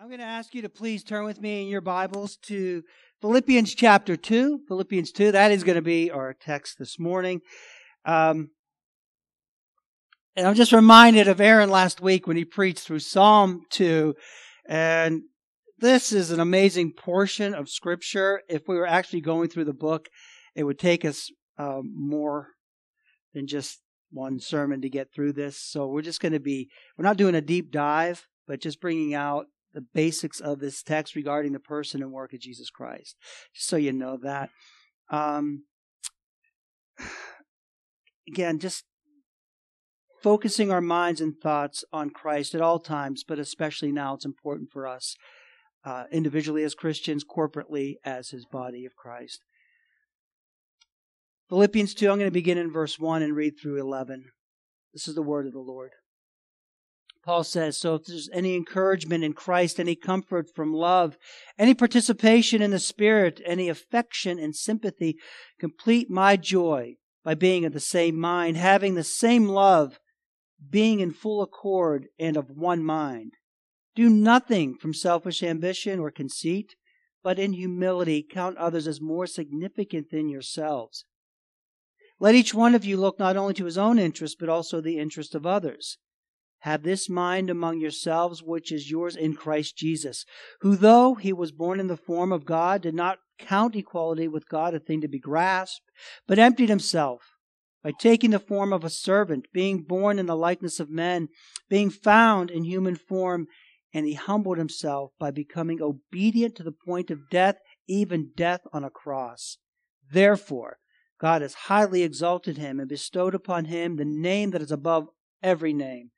I'm going to ask you to please turn with me in your Bibles to Philippians chapter 2. Philippians 2, that is going to be our text this morning. Um, and I'm just reminded of Aaron last week when he preached through Psalm 2. And this is an amazing portion of Scripture. If we were actually going through the book, it would take us uh, more than just one sermon to get through this. So we're just going to be, we're not doing a deep dive, but just bringing out the basics of this text regarding the person and work of Jesus Christ. Just so you know that. Um, again, just focusing our minds and thoughts on Christ at all times, but especially now, it's important for us uh, individually as Christians, corporately as his body of Christ. Philippians 2, I'm going to begin in verse 1 and read through 11. This is the word of the Lord. Paul says, so if there's any encouragement in Christ, any comfort from love, any participation in the Spirit, any affection and sympathy, complete my joy by being of the same mind, having the same love, being in full accord and of one mind. Do nothing from selfish ambition or conceit, but in humility count others as more significant than yourselves. Let each one of you look not only to his own interest, but also the interest of others. Have this mind among yourselves, which is yours in Christ Jesus, who, though he was born in the form of God, did not count equality with God a thing to be grasped, but emptied himself by taking the form of a servant, being born in the likeness of men, being found in human form, and he humbled himself by becoming obedient to the point of death, even death on a cross. Therefore, God has highly exalted him and bestowed upon him the name that is above every name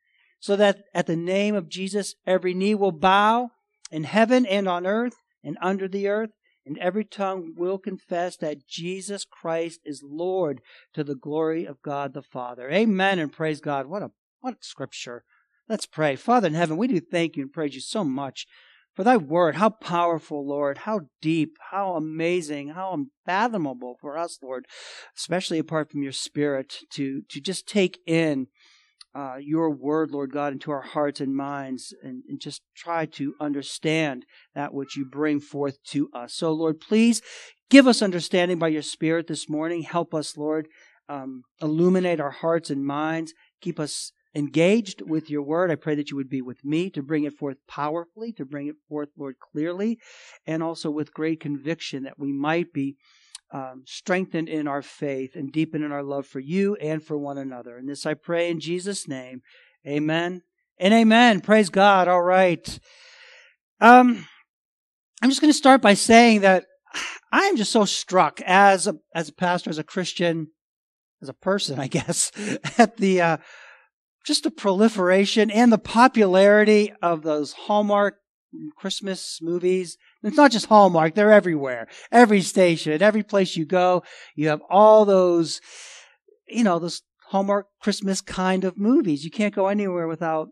so that at the name of Jesus every knee will bow in heaven and on earth and under the earth, and every tongue will confess that Jesus Christ is Lord to the glory of God the Father. Amen and praise God. What a what a scripture. Let's pray. Father in heaven, we do thank you and praise you so much for thy word. How powerful, Lord. How deep, how amazing, how unfathomable for us, Lord, especially apart from your spirit to, to just take in uh, your word, Lord God, into our hearts and minds and, and just try to understand that which you bring forth to us. So, Lord, please give us understanding by your Spirit this morning. Help us, Lord, um, illuminate our hearts and minds. Keep us engaged with your word. I pray that you would be with me to bring it forth powerfully, to bring it forth, Lord, clearly, and also with great conviction that we might be um, strengthened in our faith and deepened in our love for you and for one another. And this I pray in Jesus' name. Amen and amen. Praise God. All right. Um, I'm just going to start by saying that I am just so struck as a, as a pastor, as a Christian, as a person, I guess, at the, uh, just the proliferation and the popularity of those Hallmark Christmas movies. It's not just Hallmark, they're everywhere. Every station, every place you go, you have all those, you know, those Hallmark Christmas kind of movies. You can't go anywhere without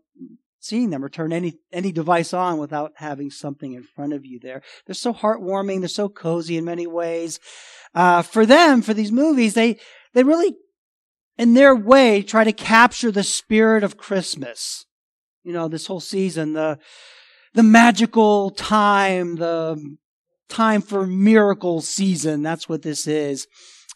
seeing them or turn any any device on without having something in front of you there. They're so heartwarming, they're so cozy in many ways. Uh, for them, for these movies, they they really in their way try to capture the spirit of Christmas. You know, this whole season, the the magical time, the time for miracle season. That's what this is.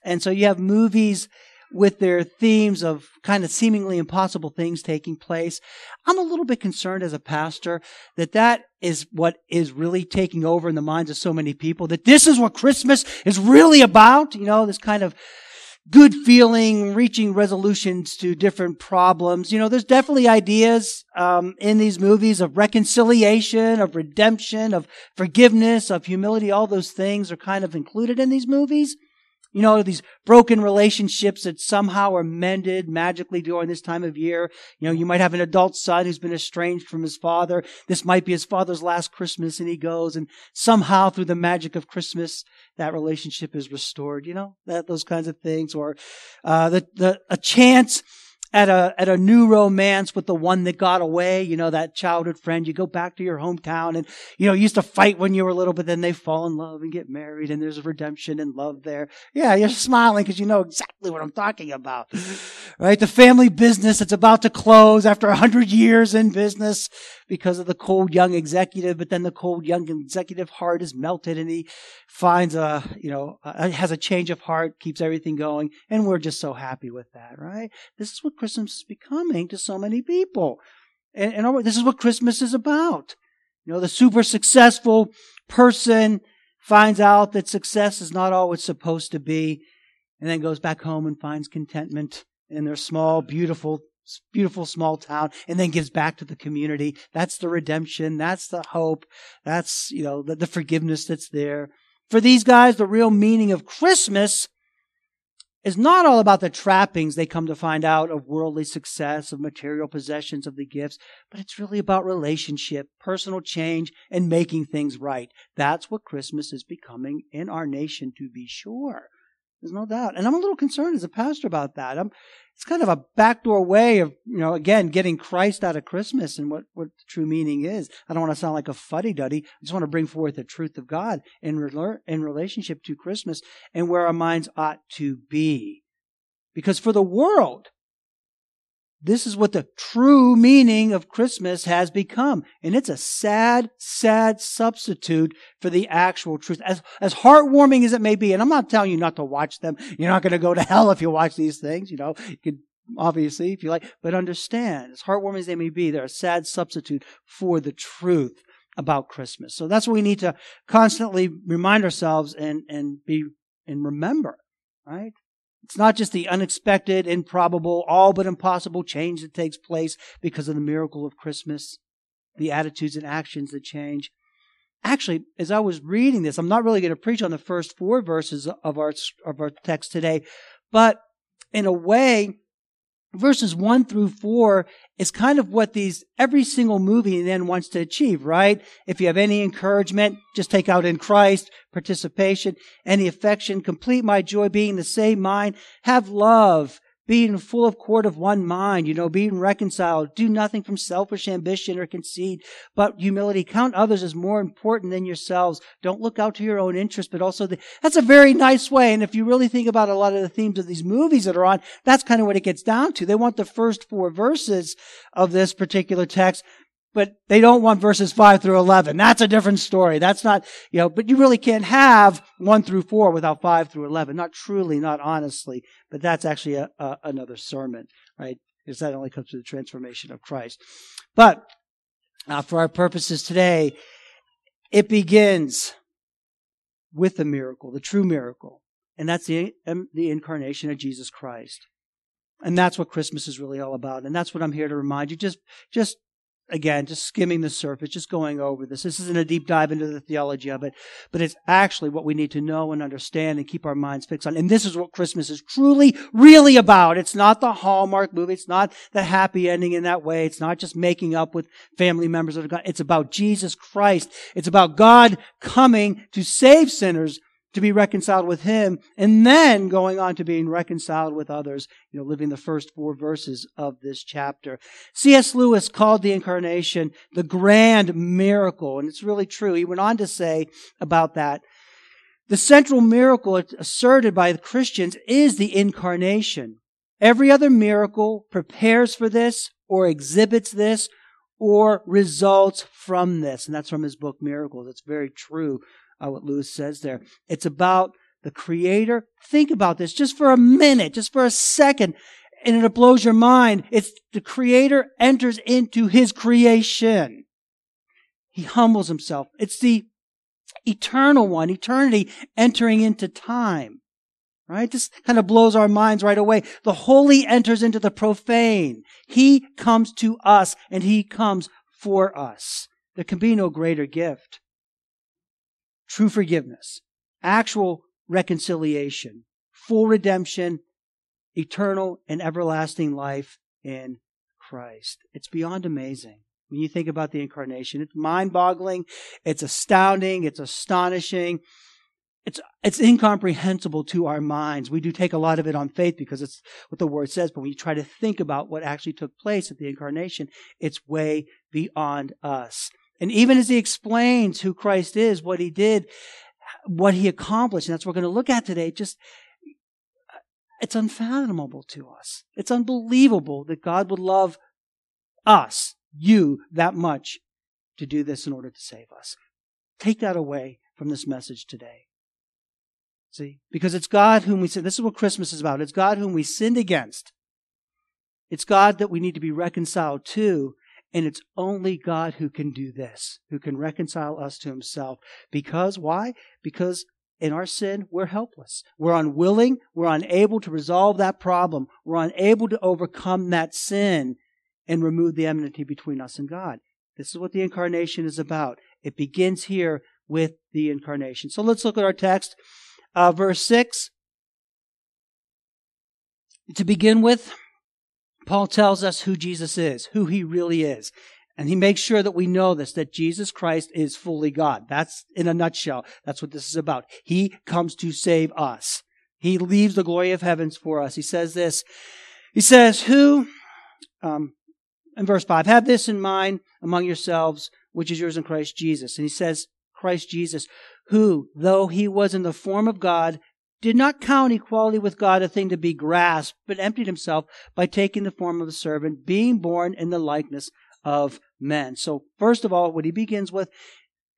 And so you have movies with their themes of kind of seemingly impossible things taking place. I'm a little bit concerned as a pastor that that is what is really taking over in the minds of so many people, that this is what Christmas is really about. You know, this kind of good feeling, reaching resolutions to different problems. You know, there's definitely ideas um, in these movies of reconciliation, of redemption, of forgiveness, of humility. All those things are kind of included in these movies. You know, these broken relationships that somehow are mended magically during this time of year. You know, you might have an adult son who's been estranged from his father. This might be his father's last Christmas and he goes and somehow through the magic of Christmas, that relationship is restored. You know, that, those kinds of things or, uh, the, the, a chance at a, at a new romance with the one that got away, you know, that childhood friend. You go back to your hometown and, you know, you used to fight when you were little, but then they fall in love and get married and there's a redemption and love there. Yeah, you're smiling because you know exactly what I'm talking about. Right? The family business that's about to close after a hundred years in business because of the cold young executive, but then the cold young executive heart is melted and he finds a, you know, has a change of heart, keeps everything going, and we're just so happy with that, right? This is what is becoming to so many people. And, and this is what Christmas is about. You know, the super successful person finds out that success is not all it's supposed to be, and then goes back home and finds contentment in their small, beautiful beautiful small town and then gives back to the community. That's the redemption. That's the hope. That's, you know, the, the forgiveness that's there. For these guys, the real meaning of Christmas is not all about the trappings they come to find out of worldly success, of material possessions, of the gifts, but it's really about relationship, personal change, and making things right. That's what Christmas is becoming in our nation, to be sure. There's no doubt. And I'm a little concerned as a pastor about that. I'm, it's kind of a backdoor way of, you know, again, getting Christ out of Christmas and what, what the true meaning is. I don't want to sound like a fuddy duddy. I just want to bring forth the truth of God in, re- in relationship to Christmas and where our minds ought to be. Because for the world, this is what the true meaning of Christmas has become. And it's a sad, sad substitute for the actual truth. As, as heartwarming as it may be, and I'm not telling you not to watch them. You're not going to go to hell if you watch these things, you know. You could, obviously, if you like, but understand, as heartwarming as they may be, they're a sad substitute for the truth about Christmas. So that's what we need to constantly remind ourselves and, and be, and remember, right? It's not just the unexpected, improbable, all but impossible change that takes place because of the miracle of Christmas, the attitudes and actions that change. Actually, as I was reading this, I'm not really going to preach on the first four verses of our, of our text today, but in a way, verses one through four is kind of what these, every single movie then wants to achieve, right? If you have any encouragement, just take out in Christ, participation, any affection, complete my joy, being the same mind, have love, being full of accord of one mind, you know, being reconciled, do nothing from selfish ambition or conceit, but humility. Count others as more important than yourselves. Don't look out to your own interest, but also the, that's a very nice way. And if you really think about a lot of the themes of these movies that are on, that's kind of what it gets down to. They want the first four verses of this particular text but they don't want verses 5 through 11. That's a different story. That's not, you know, but you really can't have 1 through 4 without 5 through 11. Not truly, not honestly, but that's actually a, a, another sermon, right? Because that only comes through the transformation of Christ. But uh, for our purposes today, it begins with the miracle, the true miracle. And that's the, um, the incarnation of Jesus Christ. And that's what Christmas is really all about. And that's what I'm here to remind you. Just, just again, just skimming the surface, just going over this. This isn't a deep dive into the theology of it, but it's actually what we need to know and understand and keep our minds fixed on. And this is what Christmas is truly, really about. It's not the Hallmark movie. It's not the happy ending in that way. It's not just making up with family members of God. It's about Jesus Christ. It's about God coming to save sinners to be reconciled with him and then going on to being reconciled with others, you know, living the first four verses of this chapter. C.S. Lewis called the incarnation the grand miracle, and it's really true. He went on to say about that, the central miracle asserted by the Christians is the incarnation. Every other miracle prepares for this or exhibits this or results from this. And that's from his book Miracles. It's very true uh, what Lewis says there. It's about the Creator. Think about this just for a minute, just for a second, and it blows your mind. It's the Creator enters into His creation. He humbles Himself. It's the eternal one, eternity entering into time. Right? This kind of blows our minds right away. The holy enters into the profane. He comes to us and he comes for us. There can be no greater gift true forgiveness, actual reconciliation, full redemption, eternal and everlasting life in Christ. It's beyond amazing. When you think about the incarnation, it's mind boggling, it's astounding, it's astonishing. it's, it's incomprehensible to our minds. We do take a lot of it on faith because it's what the word says, but when you try to think about what actually took place at the incarnation, it's way beyond us. And even as he explains who Christ is, what he did, what he accomplished, and that's what we're going to look at today, just, it's unfathomable to us. It's unbelievable that God would love us, you, that much to do this in order to save us. Take that away from this message today. See? Because it's God whom we sin. This is what Christmas is about. It's God whom we sinned against. It's God that we need to be reconciled to. And it's only God who can do this, who can reconcile us to himself. Because why? Because in our sin, we're helpless. We're unwilling. We're unable to resolve that problem. We're unable to overcome that sin and remove the enmity between us and God. This is what the incarnation is about. It begins here with the incarnation. So let's look at our text. Uh, verse 6. To begin with, Paul tells us who Jesus is, who he really is. And he makes sure that we know this, that Jesus Christ is fully God. That's in a nutshell. That's what this is about. He comes to save us. He leaves the glory of heavens for us. He says this. He says, who, um, in verse 5, have this in mind among yourselves, which is yours in Christ Jesus. And he says, Christ Jesus, who, though he was in the form of God, did not count equality with God a thing to be grasped, but emptied himself by taking the form of a servant, being born in the likeness of men. So, first of all, what he begins with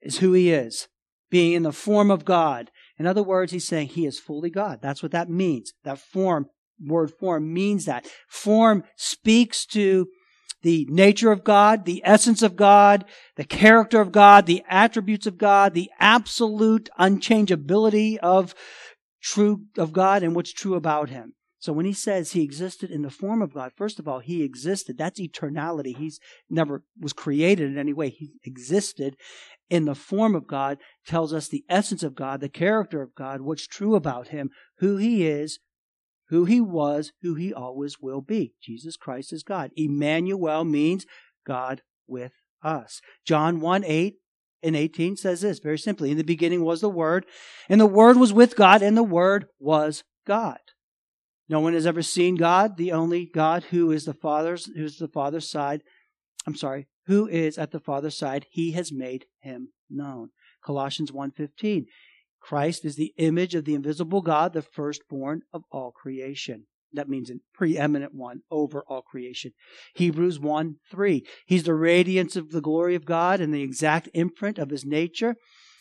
is who he is, being in the form of God. In other words, he's saying he is fully God. That's what that means. That form, word form means that. Form speaks to the nature of God, the essence of God, the character of God, the attributes of God, the absolute unchangeability of true of God and what's true about him. So when he says he existed in the form of God, first of all, he existed. That's eternality. He's never was created in any way. He existed in the form of God, tells us the essence of God, the character of God, what's true about him, who he is, who he was, who he always will be. Jesus Christ is God. Emmanuel means God with us. John 1 8 and 18 says this very simply In the beginning was the Word, and the Word was with God, and the Word was God. No one has ever seen God, the only God who is the Father's, who's the Father's side. I'm sorry, who is at the Father's side, he has made him known. Colossians 1:15. Christ is the image of the invisible God, the firstborn of all creation. That means a preeminent one over all creation. Hebrews 1 3. He's the radiance of the glory of God and the exact imprint of his nature.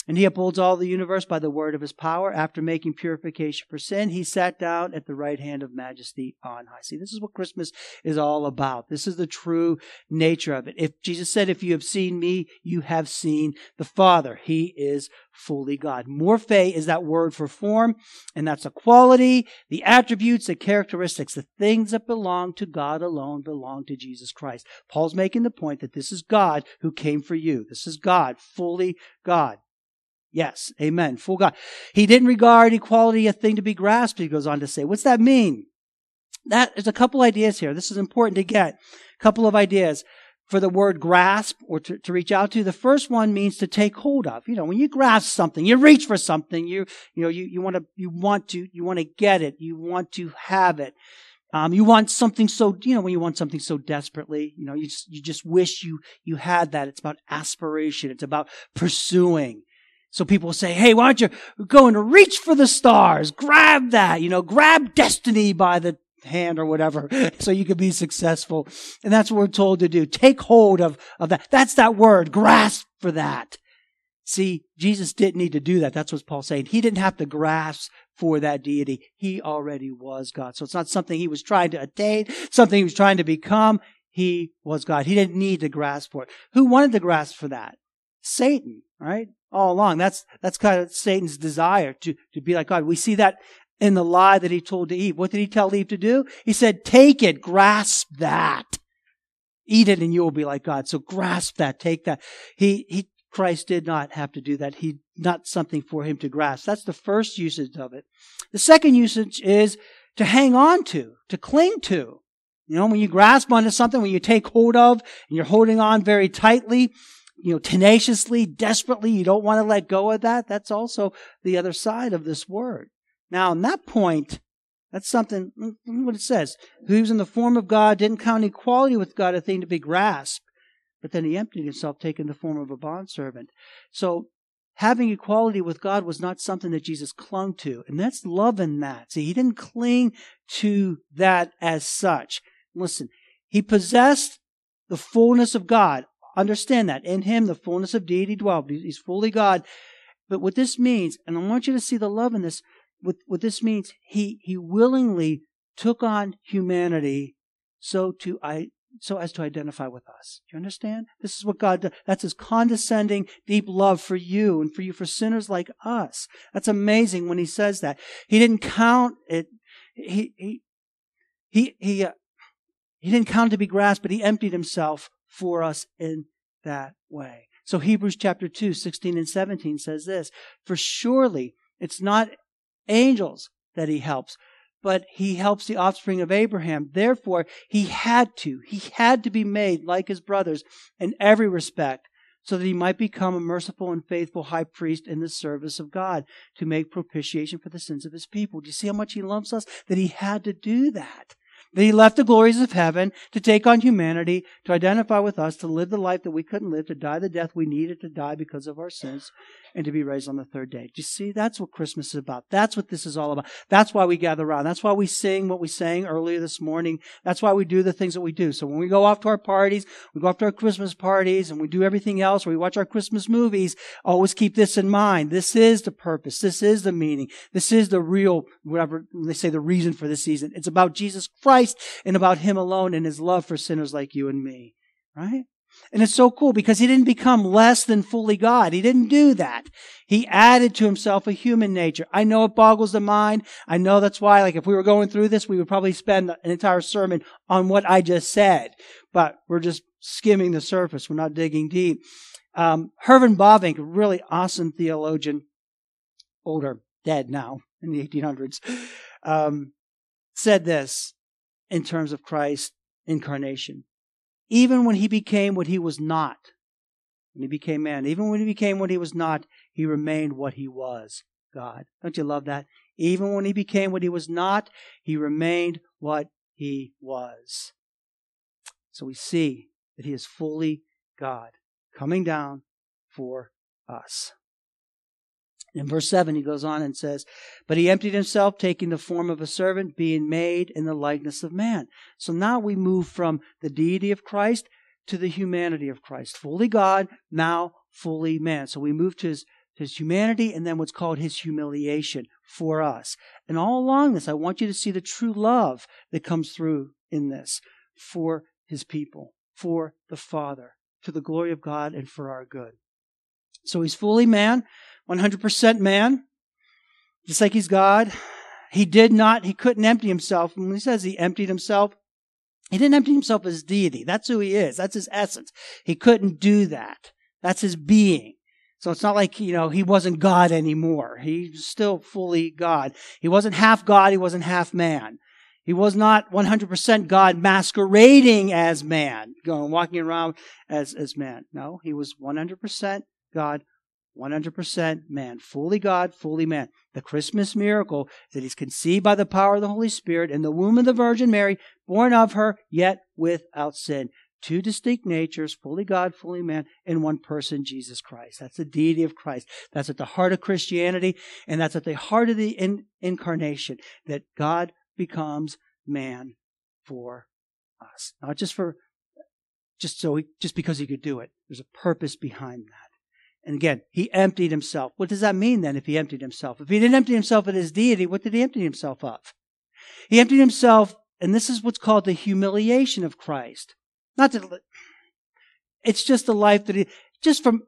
And he upholds all the universe by the word of his power. After making purification for sin, he sat down at the right hand of majesty on high. See, this is what Christmas is all about. This is the true nature of it. If Jesus said, if you have seen me, you have seen the Father. He is fully God. Morphe is that word for form, and that's a quality, the attributes, the characteristics, the things that belong to God alone belong to Jesus Christ. Paul's making the point that this is God who came for you. This is God, fully God. Yes, amen. Full God. He didn't regard equality a thing to be grasped, he goes on to say. What's that mean? That is a couple ideas here. This is important to get. A couple of ideas for the word grasp or to, to reach out to. The first one means to take hold of. You know, when you grasp something, you reach for something, you, you know, you, you want to, you want to, you want to get it. You want to have it. Um, you want something so, you know, when you want something so desperately, you know, you just, you just wish you, you had that. It's about aspiration. It's about pursuing. So people say, hey, why don't you go and reach for the stars? Grab that, you know, grab destiny by the hand or whatever so you can be successful. And that's what we're told to do. Take hold of, of that. That's that word. Grasp for that. See, Jesus didn't need to do that. That's what Paul's saying. He didn't have to grasp for that deity. He already was God. So it's not something he was trying to attain, something he was trying to become. He was God. He didn't need to grasp for it. Who wanted to grasp for that? Satan, right? All along. That's, that's kind of Satan's desire to, to be like God. We see that in the lie that he told to Eve. What did he tell Eve to do? He said, take it, grasp that. Eat it and you will be like God. So grasp that, take that. He, he, Christ did not have to do that. He, not something for him to grasp. That's the first usage of it. The second usage is to hang on to, to cling to. You know, when you grasp onto something, when you take hold of and you're holding on very tightly, you know, tenaciously, desperately, you don't want to let go of that. That's also the other side of this word. Now, on that point, that's something, mm, mm, what it says. Who was in the form of God, didn't count equality with God a thing to be grasped, but then he emptied himself, taking the form of a bondservant. So, having equality with God was not something that Jesus clung to. And that's love in that. See, he didn't cling to that as such. Listen, he possessed the fullness of God. Understand that. In him, the fullness of deity dwelled. He's fully God. But what this means, and I want you to see the love in this, what, what this means, he, he willingly took on humanity so to I, so as to identify with us. You understand? This is what God does. That's his condescending, deep love for you and for you for sinners like us. That's amazing when he says that. He didn't count it. He, he, he, he, uh, he didn't count to be grasped, but he emptied himself for us in that way. So Hebrews chapter 2, 16 and 17 says this, For surely it's not angels that he helps, but he helps the offspring of Abraham. Therefore, he had to, he had to be made like his brothers in every respect so that he might become a merciful and faithful high priest in the service of God to make propitiation for the sins of his people. Do you see how much he loves us? That he had to do that. That he left the glories of heaven to take on humanity, to identify with us, to live the life that we couldn't live, to die the death we needed to die because of our sins, and to be raised on the third day. Do you see? That's what Christmas is about. That's what this is all about. That's why we gather around. That's why we sing what we sang earlier this morning. That's why we do the things that we do. So when we go off to our parties, we go off to our Christmas parties, and we do everything else, or we watch our Christmas movies, always keep this in mind. This is the purpose. This is the meaning. This is the real, whatever they say, the reason for this season. It's about Jesus Christ and about Him alone and His love for sinners like you and me. Right? And it's so cool because he didn't become less than fully God. He didn't do that. He added to himself a human nature. I know it boggles the mind. I know that's why, like, if we were going through this, we would probably spend an entire sermon on what I just said. But we're just skimming the surface. We're not digging deep. Um, Herman Bavinck, a really awesome theologian, older, dead now in the 1800s, um, said this in terms of Christ's incarnation even when he became what he was not. When he became man, even when he became what he was not, he remained what he was God. Don't you love that? Even when he became what he was not, he remained what he was. So we see that he is fully God, coming down for us. In verse 7, he goes on and says, But he emptied himself, taking the form of a servant, being made in the likeness of man. So now we move from the deity of Christ to the humanity of Christ. Fully God, now fully man. So we move to his, his humanity and then what's called his humiliation for us. And all along this, I want you to see the true love that comes through in this for his people, for the Father, to the glory of God and for our good. So he's fully man. 100% man, just like he's God. He did not, he couldn't empty himself. When he says he emptied himself, he didn't empty himself as deity. That's who he is. That's his essence. He couldn't do that. That's his being. So it's not like, you know, he wasn't God anymore. He's still fully God. He wasn't half God. He wasn't half man. He was not 100% God masquerading as man, going, walking around as, as man. No, he was 100% God, 100% man, fully God, fully man. The Christmas miracle is that he's conceived by the power of the Holy Spirit in the womb of the Virgin Mary, born of her, yet without sin. Two distinct natures, fully God, fully man, in one person, Jesus Christ. That's the deity of Christ. That's at the heart of Christianity, and that's at the heart of the in- incarnation, that God becomes man for us. Not just for, just so, he, just because he could do it. There's a purpose behind that. And again, he emptied himself. What does that mean then if he emptied himself? If he didn't empty himself of his deity, what did he empty himself of? He emptied himself, and this is what's called the humiliation of Christ. Not that it's just a life that he, just from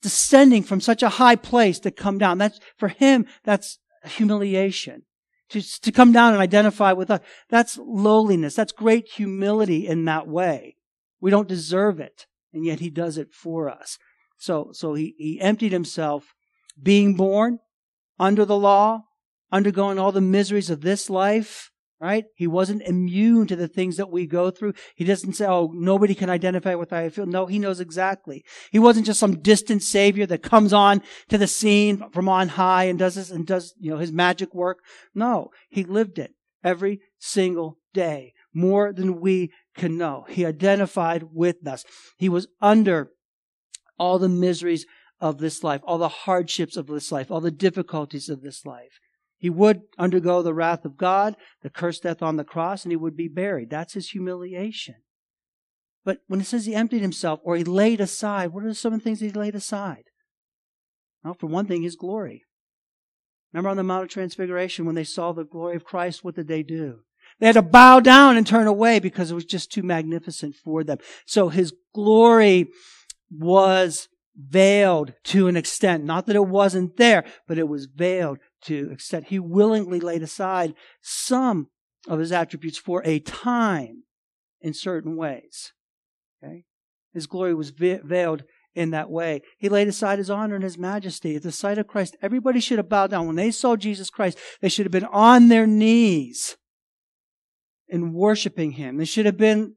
descending from such a high place to come down. That's, for him, that's humiliation. To, to come down and identify with us. That's lowliness. That's great humility in that way. We don't deserve it, and yet he does it for us. So, so he, he emptied himself, being born under the law, undergoing all the miseries of this life, right? He wasn't immune to the things that we go through. He doesn't say, oh, nobody can identify with how I feel. No, he knows exactly. He wasn't just some distant savior that comes on to the scene from on high and does this and does, you know, his magic work. No, he lived it every single day, more than we can know. He identified with us. He was under all the miseries of this life, all the hardships of this life, all the difficulties of this life. He would undergo the wrath of God, the cursed death on the cross, and he would be buried. That's his humiliation. But when it says he emptied himself or he laid aside, what are some of the things he laid aside? Well, for one thing, his glory. Remember on the Mount of Transfiguration when they saw the glory of Christ, what did they do? They had to bow down and turn away because it was just too magnificent for them. So his glory was veiled to an extent. Not that it wasn't there, but it was veiled to extent. He willingly laid aside some of his attributes for a time in certain ways. Okay? His glory was veiled in that way. He laid aside his honor and his majesty. At the sight of Christ, everybody should have bowed down. When they saw Jesus Christ, they should have been on their knees in worshiping him. They should have been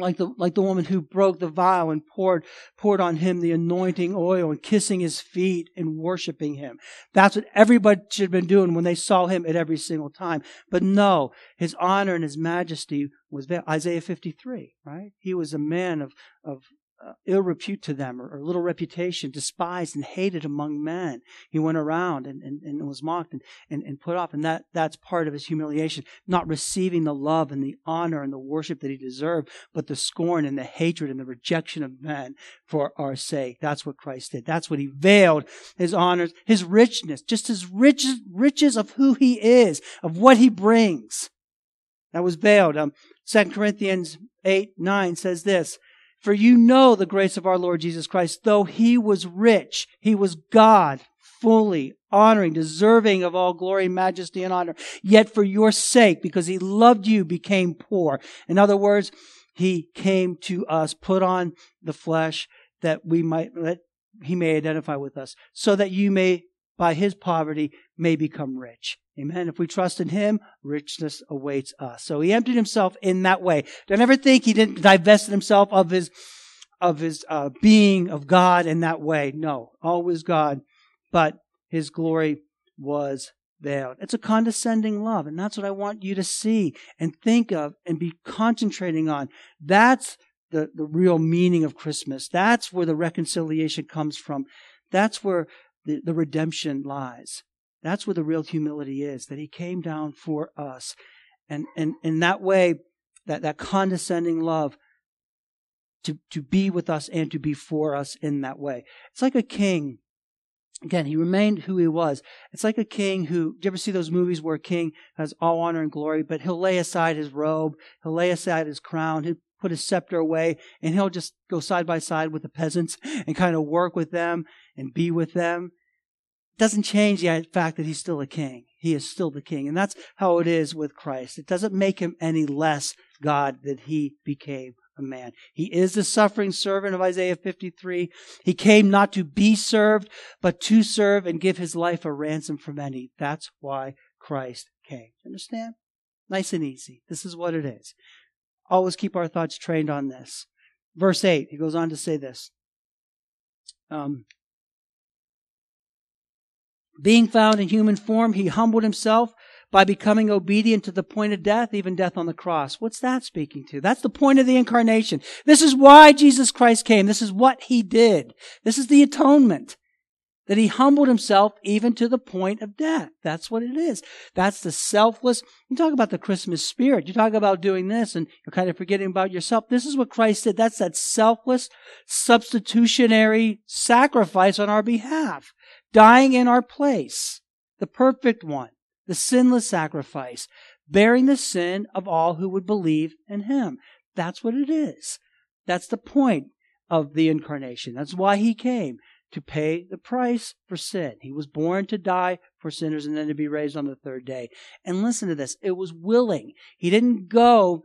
like the like the woman who broke the vial and poured poured on him the anointing oil and kissing his feet and worshiping him. That's what everybody should have been doing when they saw him at every single time. But no, his honor and his majesty was there. Isaiah 53, right? He was a man of of uh, ill repute to them or, or, little reputation, despised and hated among men. He went around and, and, and was mocked and, and, and put off. And that, that's part of his humiliation, not receiving the love and the honor and the worship that he deserved, but the scorn and the hatred and the rejection of men for our sake. That's what Christ did. That's what he veiled his honors, his richness, just his rich, riches of who he is, of what he brings. That was veiled. Um, 2 Corinthians 8, 9 says this, for you know the grace of our Lord Jesus Christ, though he was rich, he was God, fully honoring, deserving of all glory, majesty, and honor. Yet for your sake, because he loved you, became poor. In other words, he came to us, put on the flesh that we might, that he may identify with us, so that you may, by his poverty, may become rich. Amen. If we trust in him, richness awaits us. So he emptied himself in that way. Don't ever think he didn't divest himself of his, of his uh, being of God in that way. No, always God, but his glory was veiled. It's a condescending love, and that's what I want you to see and think of and be concentrating on. That's the, the real meaning of Christmas. That's where the reconciliation comes from. That's where the, the redemption lies. That's where the real humility is, that he came down for us. And, and in that way, that, that condescending love to, to be with us and to be for us in that way. It's like a king. Again, he remained who he was. It's like a king who, do you ever see those movies where a king has all honor and glory, but he'll lay aside his robe, he'll lay aside his crown, he'll put his scepter away, and he'll just go side by side with the peasants and kind of work with them and be with them doesn't change the fact that he's still a king. He is still the king. And that's how it is with Christ. It doesn't make him any less God that he became a man. He is the suffering servant of Isaiah 53. He came not to be served, but to serve and give his life a ransom for many. That's why Christ came. Understand? Nice and easy. This is what it is. Always keep our thoughts trained on this. Verse 8, he goes on to say this. Um, being found in human form, he humbled himself by becoming obedient to the point of death, even death on the cross. What's that speaking to? That's the point of the incarnation. This is why Jesus Christ came. This is what he did. This is the atonement. That he humbled himself even to the point of death. That's what it is. That's the selfless. You talk about the Christmas spirit. You talk about doing this and you're kind of forgetting about yourself. This is what Christ did. That's that selfless, substitutionary sacrifice on our behalf dying in our place, the perfect one, the sinless sacrifice, bearing the sin of all who would believe in him. That's what it is. That's the point of the incarnation. That's why he came to pay the price for sin. He was born to die for sinners and then to be raised on the third day. And listen to this. It was willing. He didn't go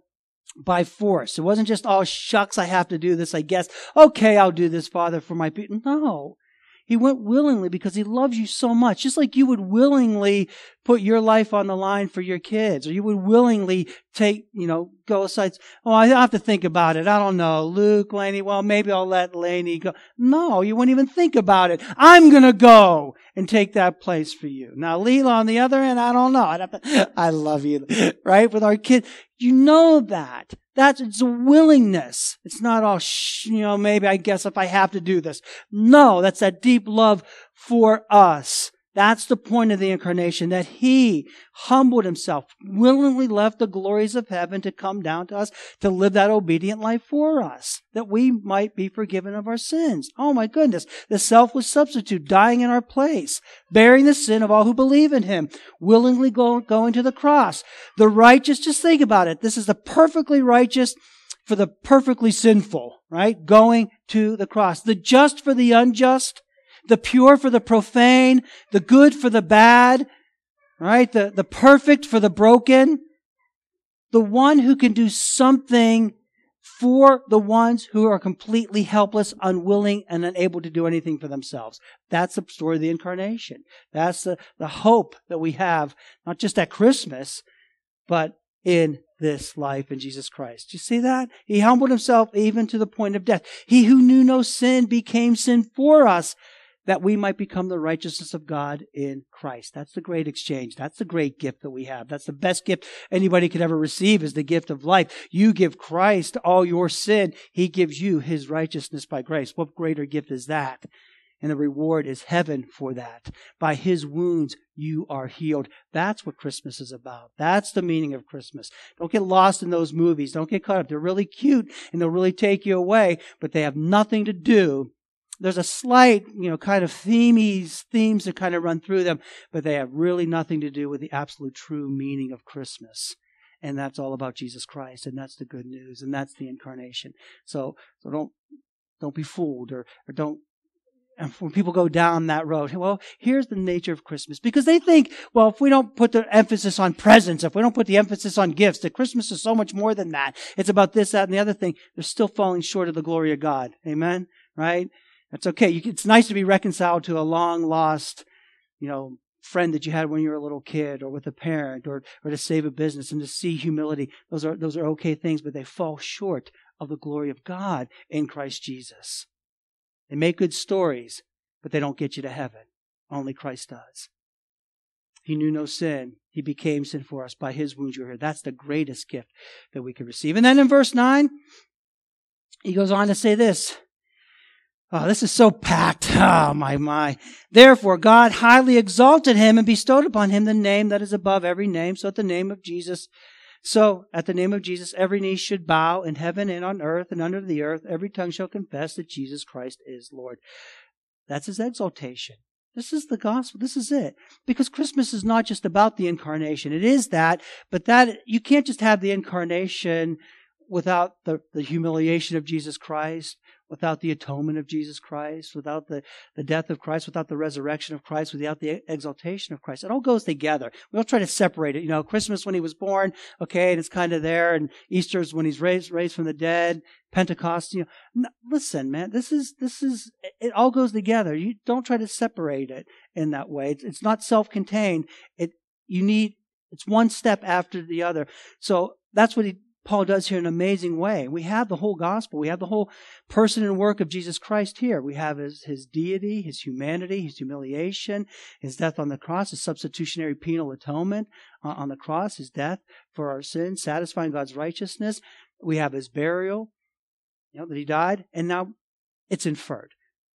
by force. It wasn't just, oh, shucks, I have to do this, I guess. Okay, I'll do this, Father, for my people. No. He went willingly because he loves you so much. Just like you would willingly put your life on the line for your kids, or you would willingly take, you know, go aside. Oh, I have to think about it. I don't know. Luke, Laney, well, maybe I'll let Laney go. No, you wouldn't even think about it. I'm going to go and take that place for you. Now, Leela, on the other end, I don't know. I love you, right? With our kids, you know that. That's, it's willingness. It's not all, you know, maybe I guess if I have to do this. No, that's that deep love for us. That's the point of the incarnation, that he humbled himself, willingly left the glories of heaven to come down to us, to live that obedient life for us, that we might be forgiven of our sins. Oh my goodness. The selfless substitute dying in our place, bearing the sin of all who believe in him, willingly go, going to the cross. The righteous, just think about it. This is the perfectly righteous for the perfectly sinful, right? Going to the cross. The just for the unjust the pure for the profane, the good for the bad, right? The, the perfect for the broken, the one who can do something for the ones who are completely helpless, unwilling, and unable to do anything for themselves. That's the story of the incarnation. That's the, the hope that we have, not just at Christmas, but in this life in Jesus Christ. You see that? He humbled himself even to the point of death. He who knew no sin became sin for us that we might become the righteousness of God in Christ. That's the great exchange. That's the great gift that we have. That's the best gift anybody could ever receive is the gift of life. You give Christ all your sin. He gives you his righteousness by grace. What greater gift is that? And the reward is heaven for that. By his wounds, you are healed. That's what Christmas is about. That's the meaning of Christmas. Don't get lost in those movies. Don't get caught up. They're really cute and they'll really take you away, but they have nothing to do there's a slight, you know, kind of themes, themes that kind of run through them, but they have really nothing to do with the absolute true meaning of Christmas. And that's all about Jesus Christ, and that's the good news, and that's the incarnation. So, so don't, don't be fooled, or, or don't and when people go down that road, well, here's the nature of Christmas. Because they think, well, if we don't put the emphasis on presents, if we don't put the emphasis on gifts, that Christmas is so much more than that. It's about this, that, and the other thing. They're still falling short of the glory of God. Amen? Right? That's okay. It's nice to be reconciled to a long lost, you know, friend that you had when you were a little kid or with a parent or, or to save a business and to see humility. Those are, those are okay things, but they fall short of the glory of God in Christ Jesus. They make good stories, but they don't get you to heaven. Only Christ does. He knew no sin. He became sin for us. By his wounds you're here. That's the greatest gift that we can receive. And then in verse 9, he goes on to say this Oh, this is so packed. Oh, my, my. Therefore, God highly exalted him and bestowed upon him the name that is above every name. So at the name of Jesus, so at the name of Jesus, every knee should bow in heaven and on earth and under the earth. Every tongue shall confess that Jesus Christ is Lord. That's his exaltation. This is the gospel. This is it. Because Christmas is not just about the incarnation. It is that, but that, you can't just have the incarnation without the, the humiliation of Jesus Christ, without the atonement of Jesus Christ, without the, the death of Christ, without the resurrection of Christ, without the exaltation of Christ. It all goes together. We don't try to separate it. You know, Christmas when he was born, okay, and it's kind of there, and Easter's when he's raised raised from the dead, Pentecost, you know. No, listen, man, this is this is it all goes together. You don't try to separate it in that way. It's, it's not self-contained. It you need it's one step after the other. So that's what he Paul does here in an amazing way. We have the whole gospel. We have the whole person and work of Jesus Christ here. We have his, his deity, his humanity, his humiliation, his death on the cross, his substitutionary penal atonement uh, on the cross, his death for our sins, satisfying God's righteousness. We have his burial, you know, that he died, and now it's inferred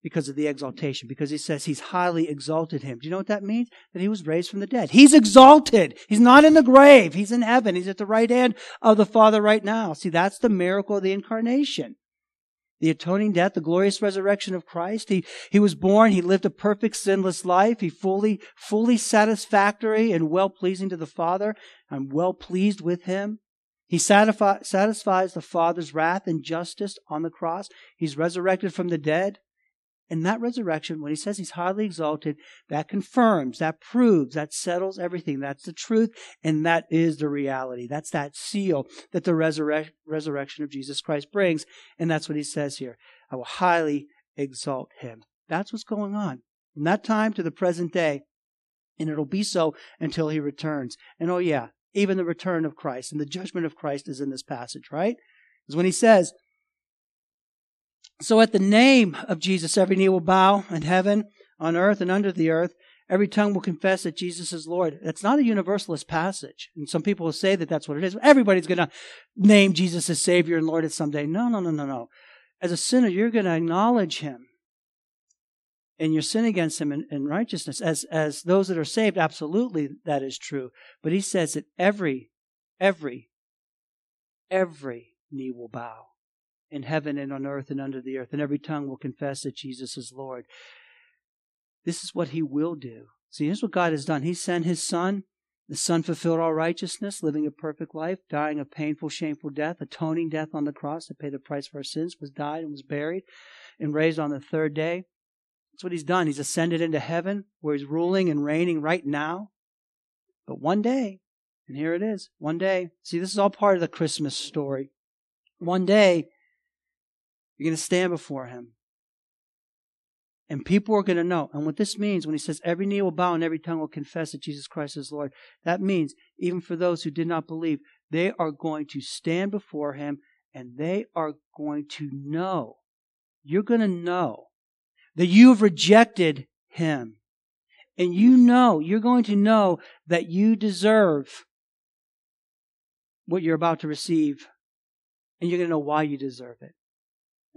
because of the exaltation, because he says he's highly exalted him. Do you know what that means? That he was raised from the dead. He's exalted. He's not in the grave. He's in heaven. He's at the right hand of the Father right now. See, that's the miracle of the incarnation. The atoning death, the glorious resurrection of Christ. He, he was born. He lived a perfect sinless life. He fully, fully satisfactory and well pleasing to the Father. I'm well pleased with him. He satisfies the Father's wrath and justice on the cross. He's resurrected from the dead. And that resurrection, when he says he's highly exalted, that confirms, that proves, that settles everything. That's the truth, and that is the reality. That's that seal that the resurre- resurrection of Jesus Christ brings. And that's what he says here. I will highly exalt him. That's what's going on. From that time to the present day. And it'll be so until he returns. And oh yeah, even the return of Christ and the judgment of Christ is in this passage, right? Because when he says, So at the name of Jesus, every knee will bow in heaven, on earth, and under the earth. Every tongue will confess that Jesus is Lord. That's not a universalist passage. And some people will say that that's what it is. Everybody's going to name Jesus as Savior and Lord at some day. No, no, no, no, no. As a sinner, you're going to acknowledge Him and your sin against Him in, in righteousness. As, as those that are saved, absolutely that is true. But He says that every, every, every knee will bow in heaven and on earth and under the earth, and every tongue will confess that Jesus is Lord. This is what he will do. See, here's what God has done. He sent his son. The son fulfilled all righteousness, living a perfect life, dying a painful, shameful death, atoning death on the cross to pay the price for our sins, was died and was buried and raised on the third day. That's what he's done. He's ascended into heaven where he's ruling and reigning right now. But one day, and here it is, one day, see, this is all part of the Christmas story. One day, you're going to stand before him. And people are going to know. And what this means when he says every knee will bow and every tongue will confess that Jesus Christ is Lord, that means even for those who did not believe, they are going to stand before him and they are going to know. You're going to know that you have rejected him. And you know, you're going to know that you deserve what you're about to receive. And you're going to know why you deserve it.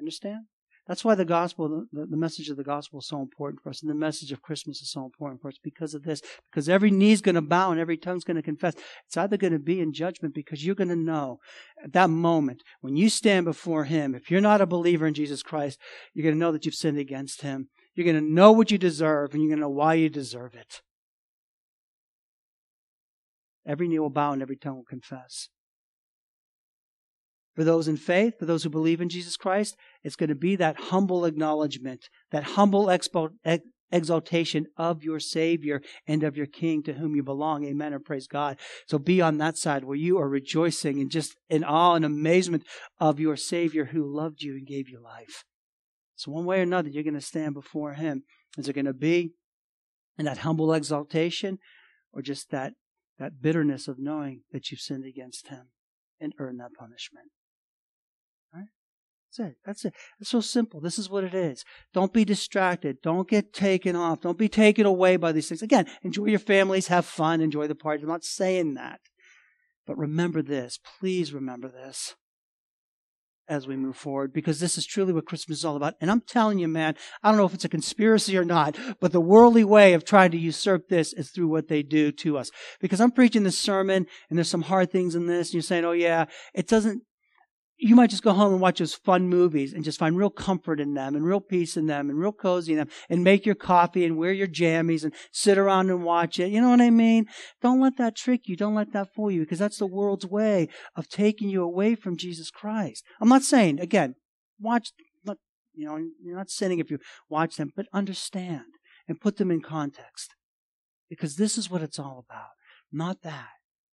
Understand? That's why the gospel, the, the, message of the gospel is so important for us, and the message of Christmas is so important for us because of this. Because every knee's going to bow and every tongue's going to confess. It's either going to be in judgment because you're going to know at that moment when you stand before Him, if you're not a believer in Jesus Christ, you're going to know that you've sinned against Him. You're going to know what you deserve, and you're going to know why you deserve it. Every knee will bow and every tongue will confess. For those in faith, for those who believe in Jesus Christ, it's going to be that humble acknowledgement, that humble expo- exaltation of your Savior and of your King to whom you belong. Amen and praise God. So be on that side where you are rejoicing and just in awe and amazement of your Savior who loved you and gave you life. So one way or another, you're going to stand before Him. Is it going to be in that humble exaltation or just that, that bitterness of knowing that you've sinned against Him and earned that punishment? That's it. That's it. It's so simple. This is what it is. Don't be distracted. Don't get taken off. Don't be taken away by these things. Again, enjoy your families, have fun, enjoy the party. I'm not saying that. But remember this. Please remember this as we move forward because this is truly what Christmas is all about. And I'm telling you, man, I don't know if it's a conspiracy or not, but the worldly way of trying to usurp this is through what they do to us. Because I'm preaching this sermon and there's some hard things in this and you're saying, oh yeah, it doesn't, you might just go home and watch those fun movies and just find real comfort in them and real peace in them and real cozy in them and make your coffee and wear your jammies and sit around and watch it. You know what I mean? Don't let that trick you. Don't let that fool you because that's the world's way of taking you away from Jesus Christ. I'm not saying, again, watch, you know, you're not sinning if you watch them, but understand and put them in context because this is what it's all about, not that.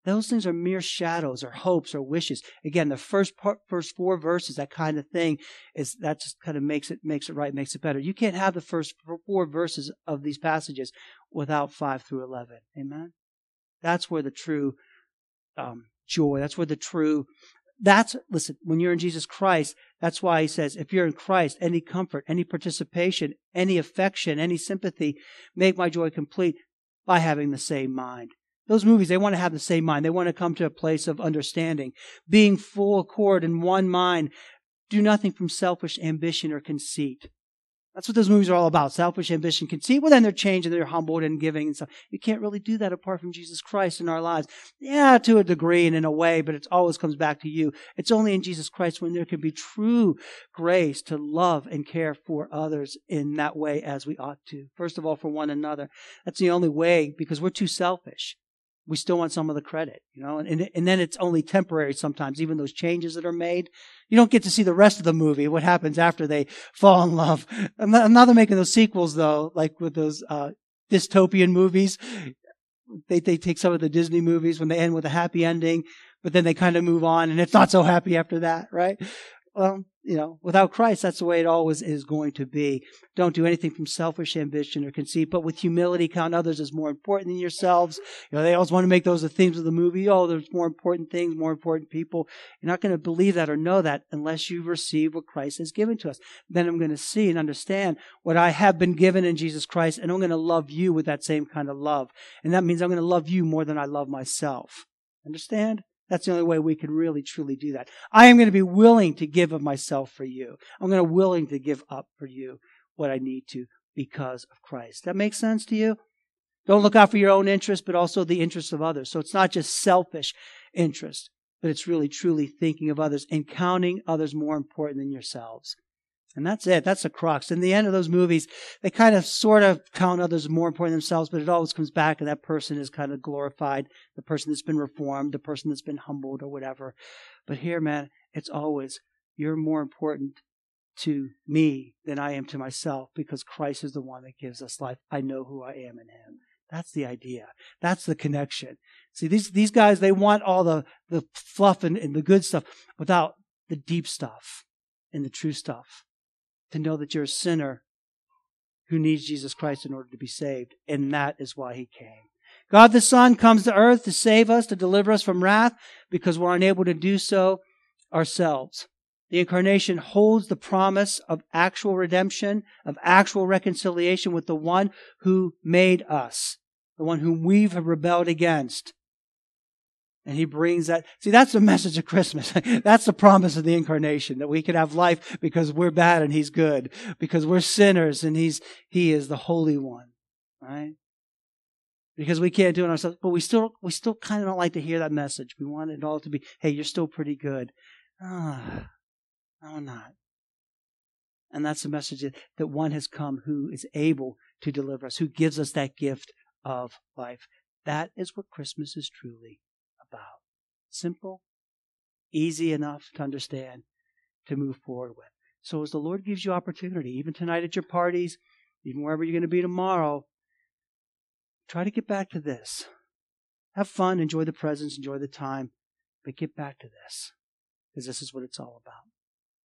Those things are mere shadows or hopes or wishes. Again, the first part, first four verses, that kind of thing, is that just kind of makes it makes it right, makes it better. You can't have the first four verses of these passages without five through eleven. Amen. That's where the true um, joy. That's where the true. That's listen. When you're in Jesus Christ, that's why he says, if you're in Christ, any comfort, any participation, any affection, any sympathy, make my joy complete by having the same mind. Those movies, they want to have the same mind. They want to come to a place of understanding, being full accord in one mind. Do nothing from selfish ambition or conceit. That's what those movies are all about. Selfish ambition, conceit. Well, then they're changed and they're humbled and giving and stuff. You can't really do that apart from Jesus Christ in our lives. Yeah, to a degree and in a way, but it always comes back to you. It's only in Jesus Christ when there can be true grace to love and care for others in that way as we ought to. First of all, for one another. That's the only way because we're too selfish we still want some of the credit, you know, and, and then it's only temporary sometimes, even those changes that are made. You don't get to see the rest of the movie, what happens after they fall in love. And now they're making those sequels though, like with those, uh, dystopian movies. They, they take some of the Disney movies when they end with a happy ending, but then they kind of move on and it's not so happy after that, right? Well, you know, without Christ, that's the way it always is going to be. Don't do anything from selfish ambition or conceit, but with humility count others as more important than yourselves. You know, they always want to make those the themes of the movie. Oh, there's more important things, more important people. You're not going to believe that or know that unless you receive what Christ has given to us. Then I'm going to see and understand what I have been given in Jesus Christ, and I'm going to love you with that same kind of love. And that means I'm going to love you more than I love myself. Understand? That's the only way we can really truly do that. I am going to be willing to give of myself for you. I'm going to willing to give up for you what I need to because of Christ. That makes sense to you? Don't look out for your own interest, but also the interests of others. So it's not just selfish interest, but it's really truly thinking of others and counting others more important than yourselves. And that's it. That's the crux. In the end of those movies, they kind of sort of count others more important than themselves, but it always comes back and that person is kind of glorified, the person that's been reformed, the person that's been humbled or whatever. But here, man, it's always, you're more important to me than I am to myself because Christ is the one that gives us life. I know who I am in him. That's the idea. That's the connection. See, these, these guys, they want all the, the fluff and, and the good stuff without the deep stuff and the true stuff to know that you're a sinner who needs Jesus Christ in order to be saved. And that is why he came. God the Son comes to earth to save us, to deliver us from wrath, because we're unable to do so ourselves. The incarnation holds the promise of actual redemption, of actual reconciliation with the one who made us, the one whom we've rebelled against. And he brings that. See, that's the message of Christmas. that's the promise of the incarnation, that we can have life because we're bad and he's good, because we're sinners and he's, he is the Holy One, right? Because we can't do it ourselves, but we still, we still kind of don't like to hear that message. We want it all to be, hey, you're still pretty good. Ah, no, I'm not. And that's the message that one has come who is able to deliver us, who gives us that gift of life. That is what Christmas is truly. Simple, easy enough to understand, to move forward with. So as the Lord gives you opportunity, even tonight at your parties, even wherever you're going to be tomorrow, try to get back to this. Have fun, enjoy the presence, enjoy the time, but get back to this, because this is what it's all about.